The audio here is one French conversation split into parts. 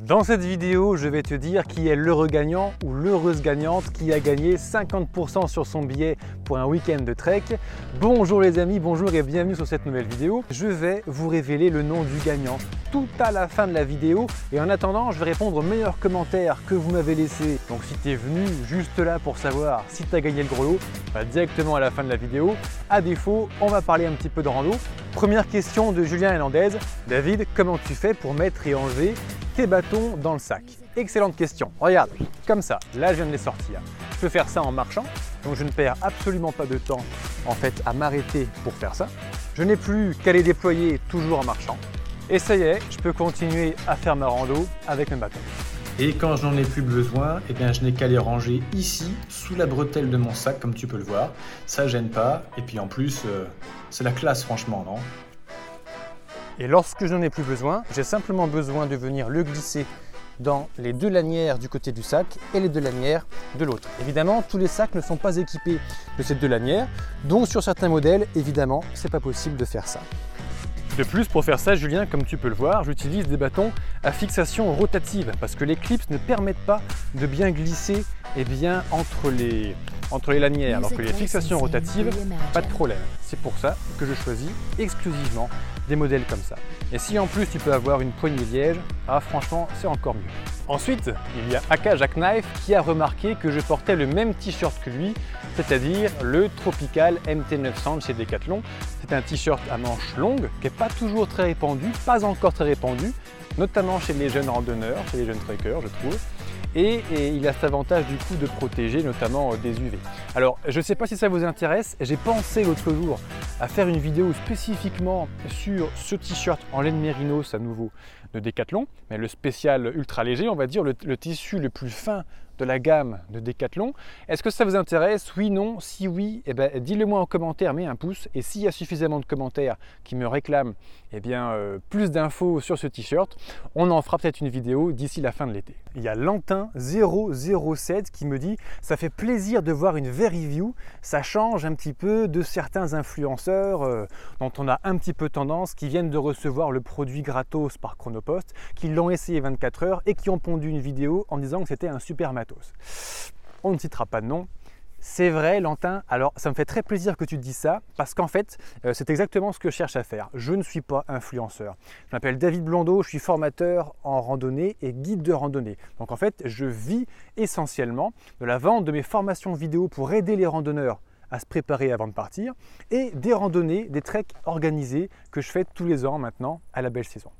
Dans cette vidéo, je vais te dire qui est l'heureux gagnant ou l'heureuse gagnante qui a gagné 50% sur son billet pour un week-end de trek. Bonjour les amis, bonjour et bienvenue sur cette nouvelle vidéo. Je vais vous révéler le nom du gagnant tout à la fin de la vidéo et en attendant, je vais répondre aux meilleurs commentaires que vous m'avez laissés. Donc si tu es venu juste là pour savoir si tu as gagné le gros lot, bah, directement à la fin de la vidéo. À défaut, on va parler un petit peu de rando. Première question de Julien Hernandez. David, comment tu fais pour mettre et enlever tes bâtons dans le sac Excellente question. Regarde, comme ça, là je viens de les sortir. Je peux faire ça en marchant, donc je ne perds absolument pas de temps en fait à m'arrêter pour faire ça. Je n'ai plus qu'à les déployer toujours en marchant. Et ça y est, je peux continuer à faire ma rando avec mes bâtons. Et quand je n'en ai plus besoin, eh bien, je n'ai qu'à les ranger ici, sous la bretelle de mon sac, comme tu peux le voir. Ça gêne pas. Et puis en plus, euh, c'est la classe, franchement, non? Et lorsque je n'en ai plus besoin, j'ai simplement besoin de venir le glisser dans les deux lanières du côté du sac et les deux lanières de l'autre. Évidemment, tous les sacs ne sont pas équipés de ces deux lanières, donc sur certains modèles, évidemment, c'est pas possible de faire ça. De plus, pour faire ça, Julien, comme tu peux le voir, j'utilise des bâtons à fixation rotative parce que les clips ne permettent pas de bien glisser et bien, entre, les, entre les lanières, alors que les fixations rotatives, pas de problème. C'est pour ça que je choisis exclusivement modèles comme ça. Et si en plus tu peux avoir une poignée liège, ah franchement c'est encore mieux. Ensuite, il y a Aka Jackknife qui a remarqué que je portais le même t-shirt que lui, c'est-à-dire le Tropical MT900 chez Decathlon. C'est un t-shirt à manches longues qui n'est pas toujours très répandu, pas encore très répandu, notamment chez les jeunes randonneurs, chez les jeunes trekkers je trouve et, il a cet avantage du coup de protéger notamment euh, des UV. Alors je ne sais pas si ça vous intéresse, j'ai pensé l'autre jour à faire une vidéo spécifiquement sur ce t-shirt en laine mérinos à nouveau de Decathlon, mais le spécial ultra léger, on va dire le, le tissu le plus fin de la gamme de Decathlon. Est-ce que ça vous intéresse? Oui, non? Si oui, eh ben, dites-le moi en commentaire, mets un pouce. Et s'il y a suffisamment de commentaires qui me réclament eh bien, euh, plus d'infos sur ce t-shirt, on en fera peut-être une vidéo d'ici la fin de l'été. Il y a Lantin007 qui me dit « ça fait plaisir de voir une vraie review, ça change un petit peu de certains influenceurs euh, dont on a un petit peu tendance, qui viennent de recevoir le produit gratos par Chronopost, qui l'ont essayé 24 heures et qui ont pondu une vidéo en disant que c'était un super matos. On ne citera pas de nom. C'est vrai, Lantin. Alors, ça me fait très plaisir que tu te dises ça, parce qu'en fait, euh, c'est exactement ce que je cherche à faire. Je ne suis pas influenceur. Je m'appelle David Blondeau, je suis formateur en randonnée et guide de randonnée. Donc, en fait, je vis essentiellement de la vente de mes formations vidéo pour aider les randonneurs à se préparer avant de partir et des randonnées, des treks organisés que je fais tous les ans maintenant à la belle saison.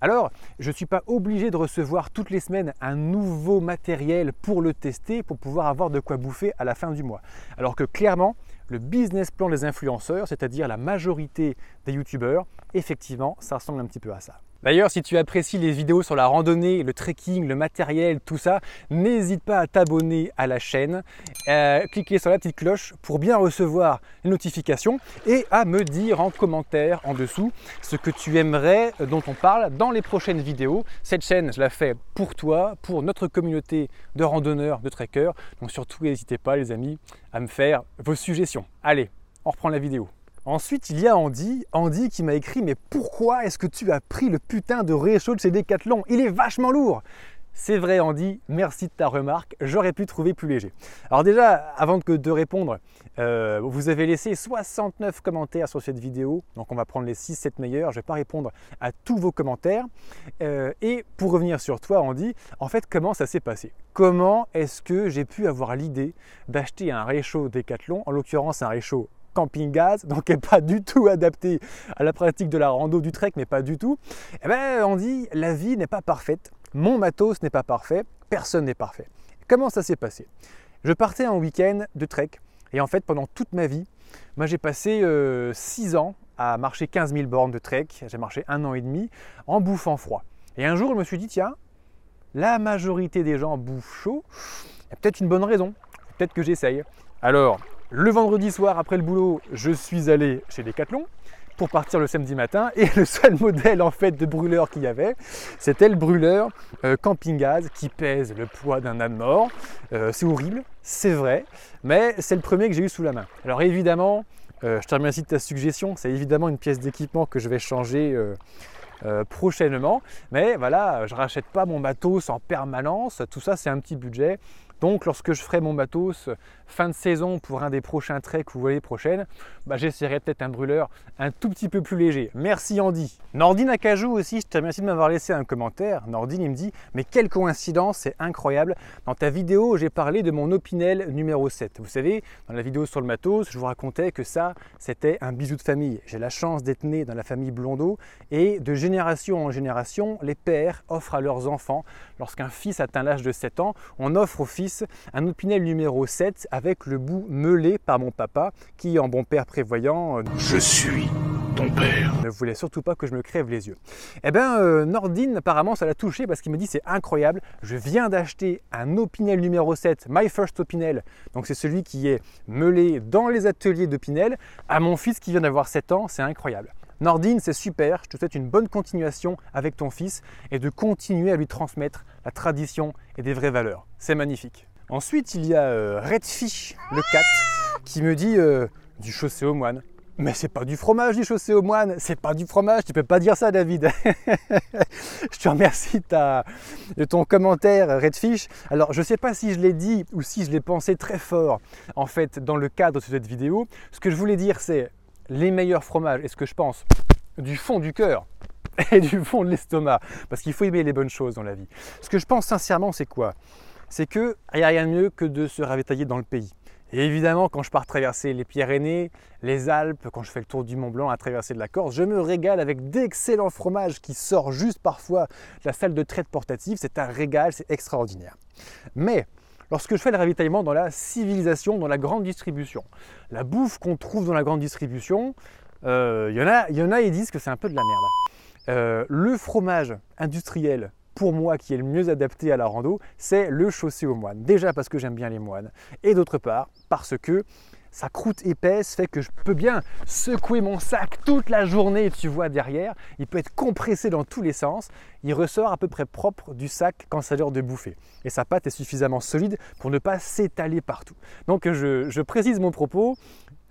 Alors, je ne suis pas obligé de recevoir toutes les semaines un nouveau matériel pour le tester, pour pouvoir avoir de quoi bouffer à la fin du mois. Alors que clairement, le business plan des influenceurs, c'est-à-dire la majorité des youtubeurs, effectivement, ça ressemble un petit peu à ça. D'ailleurs, si tu apprécies les vidéos sur la randonnée, le trekking, le matériel, tout ça, n'hésite pas à t'abonner à la chaîne, à cliquer sur la petite cloche pour bien recevoir les notifications et à me dire en commentaire en dessous ce que tu aimerais dont on parle dans les prochaines vidéos. Cette chaîne, je la fais pour toi, pour notre communauté de randonneurs, de trekkers. Donc surtout, n'hésitez pas les amis à me faire vos suggestions. Allez, on reprend la vidéo. Ensuite, il y a Andy, Andy qui m'a écrit Mais pourquoi est-ce que tu as pris le putain de réchaud de chez Decathlon? Il est vachement lourd. C'est vrai Andy, merci de ta remarque, j'aurais pu trouver plus léger. Alors déjà, avant de répondre, euh, vous avez laissé 69 commentaires sur cette vidéo, donc on va prendre les 6-7 meilleurs, je ne vais pas répondre à tous vos commentaires. Euh, et pour revenir sur toi Andy, en fait comment ça s'est passé? Comment est-ce que j'ai pu avoir l'idée d'acheter un réchaud Decathlon, en l'occurrence un réchaud camping gaz, donc qui n'est pas du tout adapté à la pratique de la rando du trek, mais pas du tout, eh ben, on dit la vie n'est pas parfaite, mon matos n'est pas parfait, personne n'est parfait. Comment ça s'est passé? Je partais en week-end de trek, et en fait pendant toute ma vie, moi j'ai passé 6 euh, ans à marcher 15 000 bornes de trek, j'ai marché un an et demi en bouffant froid. Et un jour je me suis dit, tiens, la majorité des gens bouffent chaud, il y a peut-être une bonne raison, peut-être que j'essaye. Alors, le vendredi soir, après le boulot, je suis allé chez Decathlon pour partir le samedi matin et le seul modèle en fait de brûleur qu'il y avait, c'était le brûleur euh, camping gaz qui pèse le poids d'un âne mort. Euh, c'est horrible, c'est vrai, mais c'est le premier que j'ai eu sous la main. Alors évidemment, euh, je te remercie de ta suggestion, c'est évidemment une pièce d'équipement que je vais changer prochainement. Mais voilà, je rachète pas mon matos en permanence. Tout ça, c'est un petit budget. Donc lorsque je ferai mon matos fin de saison pour un des prochains treks ou l'année prochaine, bah, j'essaierai peut-être un brûleur un tout petit peu plus léger. Merci Andy. Nordine Acajou aussi, je te remercie de m'avoir laissé un commentaire. Nordine il me dit mais quelle coïncidence, c'est incroyable. Dans ta vidéo, j'ai parlé de mon Opinel numéro 7. Vous savez, dans la vidéo sur le matos, je vous racontais que ça, c'était un bijou de famille. J'ai la chance d'être né dans la famille Blondeau et de génération en génération, les pères offrent à leurs enfants, lorsqu'un fils atteint l'âge de 7 ans, on offre au fils un Opinel numéro 7 avec le bout meulé par mon papa qui, en bon père prévoyant, euh, Je suis ton père. ne voulait surtout pas que je me crève les yeux. Eh bien, euh, Nordine, apparemment, ça l'a touché parce qu'il me dit c'est incroyable, je viens d'acheter un Opinel numéro 7, My First Opinel, donc c'est celui qui est meulé dans les ateliers d'Opinel, à mon fils qui vient d'avoir 7 ans, c'est incroyable. Nordine, c'est super, je te souhaite une bonne continuation avec ton fils et de continuer à lui transmettre la tradition et des vraies valeurs. C'est magnifique. Ensuite, il y a euh, Redfish, le 4, qui me dit euh, du chaussé aux moines. Mais c'est pas du fromage du chaussé aux moines, c'est pas du fromage, tu peux pas dire ça David. je te remercie de, ton commentaire Redfish. Alors je sais pas si je l'ai dit ou si je l'ai pensé très fort en fait dans le cadre de cette vidéo. Ce que je voulais dire c'est les meilleurs fromages et ce que je pense du fond du cœur et du fond de l'estomac parce qu'il faut aimer les bonnes choses dans la vie. Ce que je pense sincèrement c'est quoi? C'est qu'il n'y a rien de mieux que de se ravitailler dans le pays. Et évidemment, quand je pars traverser les Pyrénées, les Alpes, quand je fais le tour du Mont Blanc à traverser de la Corse, je me régale avec d'excellents fromages qui sortent juste parfois de la salle de traite portative. C'est un régal, c'est extraordinaire. Mais lorsque je fais le ravitaillement dans la civilisation, dans la grande distribution, la bouffe qu'on trouve dans la grande distribution, euh, il y en a, il y en a, ils disent que c'est un peu de la merde. Euh, le fromage industriel pour moi qui est le mieux adapté à la rando, c'est le chaussé aux moines. Déjà parce que j'aime bien les moines, et d'autre part parce que sa croûte épaisse fait que je peux bien secouer mon sac toute la journée, tu vois derrière, il peut être compressé dans tous les sens, il ressort à peu près propre du sac quand c'est l'heure de bouffer. Et sa pâte est suffisamment solide pour ne pas s'étaler partout. Donc je, je précise mon propos,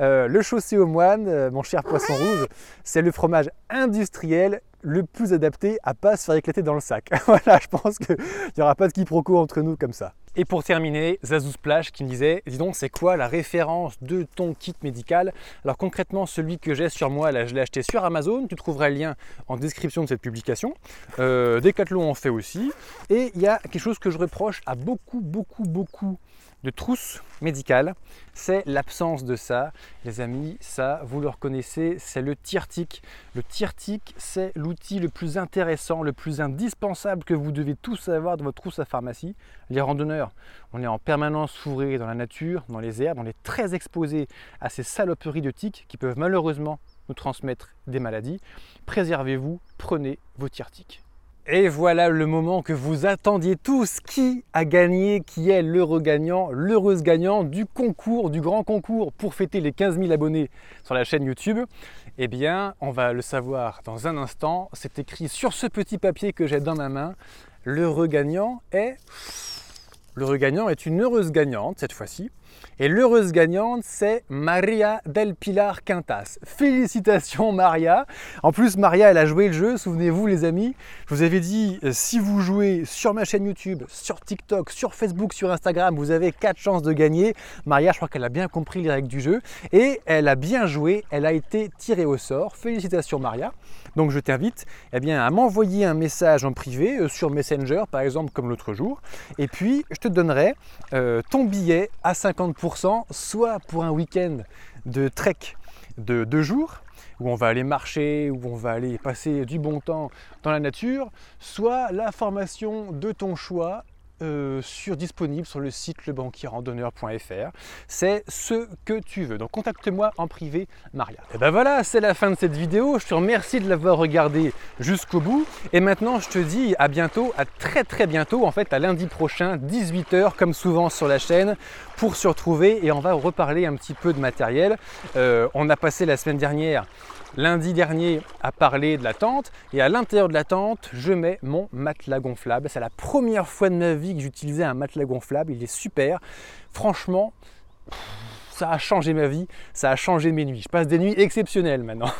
euh, le chaussé aux moines, euh, mon cher poisson rouge, c'est le fromage industriel le plus adapté à pas se faire éclater dans le sac. voilà, je pense qu'il n'y aura pas de quiproquo entre nous comme ça. Et pour terminer, Zazou Splash qui me disait Dis donc, c'est quoi la référence de ton kit médical? Alors concrètement, celui que j'ai sur moi, là, je l'ai acheté sur Amazon. Tu trouveras le lien en description de cette publication. Euh, Decathlon en fait aussi. Et il y a quelque chose que je reproche à beaucoup, beaucoup, beaucoup de trousses médicales, c'est l'absence de ça. Les amis, ça, vous le reconnaissez, c'est le tirtic. Le tirtic, c'est l'outil le plus intéressant, le plus indispensable que vous devez tous avoir dans votre trousse à pharmacie. Les randonneurs, on est en permanence fourré dans la nature, dans les herbes, on est très exposé à ces saloperies de tiques qui peuvent malheureusement nous transmettre des maladies. Préservez-vous, prenez vos tirtiques. Et voilà le moment que vous attendiez tous. Qui a gagné? Qui est l'heureux gagnant L'heureuse gagnant du concours, du grand concours pour fêter les 15 000 abonnés sur la chaîne YouTube? Eh bien, on va le savoir dans un instant. C'est écrit sur ce petit papier que j'ai dans ma main. L'heureux gagnant est... L'heureux gagnant est une heureuse gagnante cette fois-ci. Et l'heureuse gagnante, c'est Maria del Pilar Quintas. Félicitations Maria. En plus, Maria, elle a joué le jeu. Souvenez-vous les amis, je vous avais dit, euh, si vous jouez sur ma chaîne YouTube, sur TikTok, sur Facebook, sur Instagram, vous avez 4 chances de gagner. Maria, je crois qu'elle a bien compris les règles du jeu. Et elle a bien joué. Elle a été tirée au sort. Félicitations Maria. Donc je t'invite eh à m'envoyer un message en privé euh, sur Messenger, par exemple, comme l'autre jour. Et puis, je te donnerai euh, ton billet à 50%, soit pour un week-end de trek de deux jours, où on va aller marcher, où on va aller passer du bon temps dans la nature, soit la formation de ton choix euh, sur, disponible sur le site lebanquierrandonneur.fr. C'est ce que tu veux. Donc contacte-moi en privé, Maria. Et ben voilà, c'est la fin de cette vidéo. Je te remercie de l'avoir regardé jusqu'au bout. Et maintenant, je te dis à bientôt, à très très bientôt, en fait à lundi prochain, 18h, comme souvent sur la chaîne, pour se retrouver et on va reparler un petit peu de matériel. Euh, on a passé la semaine dernière lundi dernier à parler de la tente et à l'intérieur de la tente je mets mon matelas gonflable. C'est la première fois de ma vie que j'utilisais un matelas gonflable, il est super. Franchement, ça a changé ma vie, ça a changé mes nuits. Je passe des nuits exceptionnelles maintenant.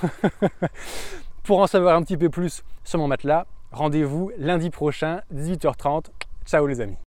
Pour en savoir un petit peu plus sur mon matelas, rendez-vous lundi prochain, 18h30. Ciao les amis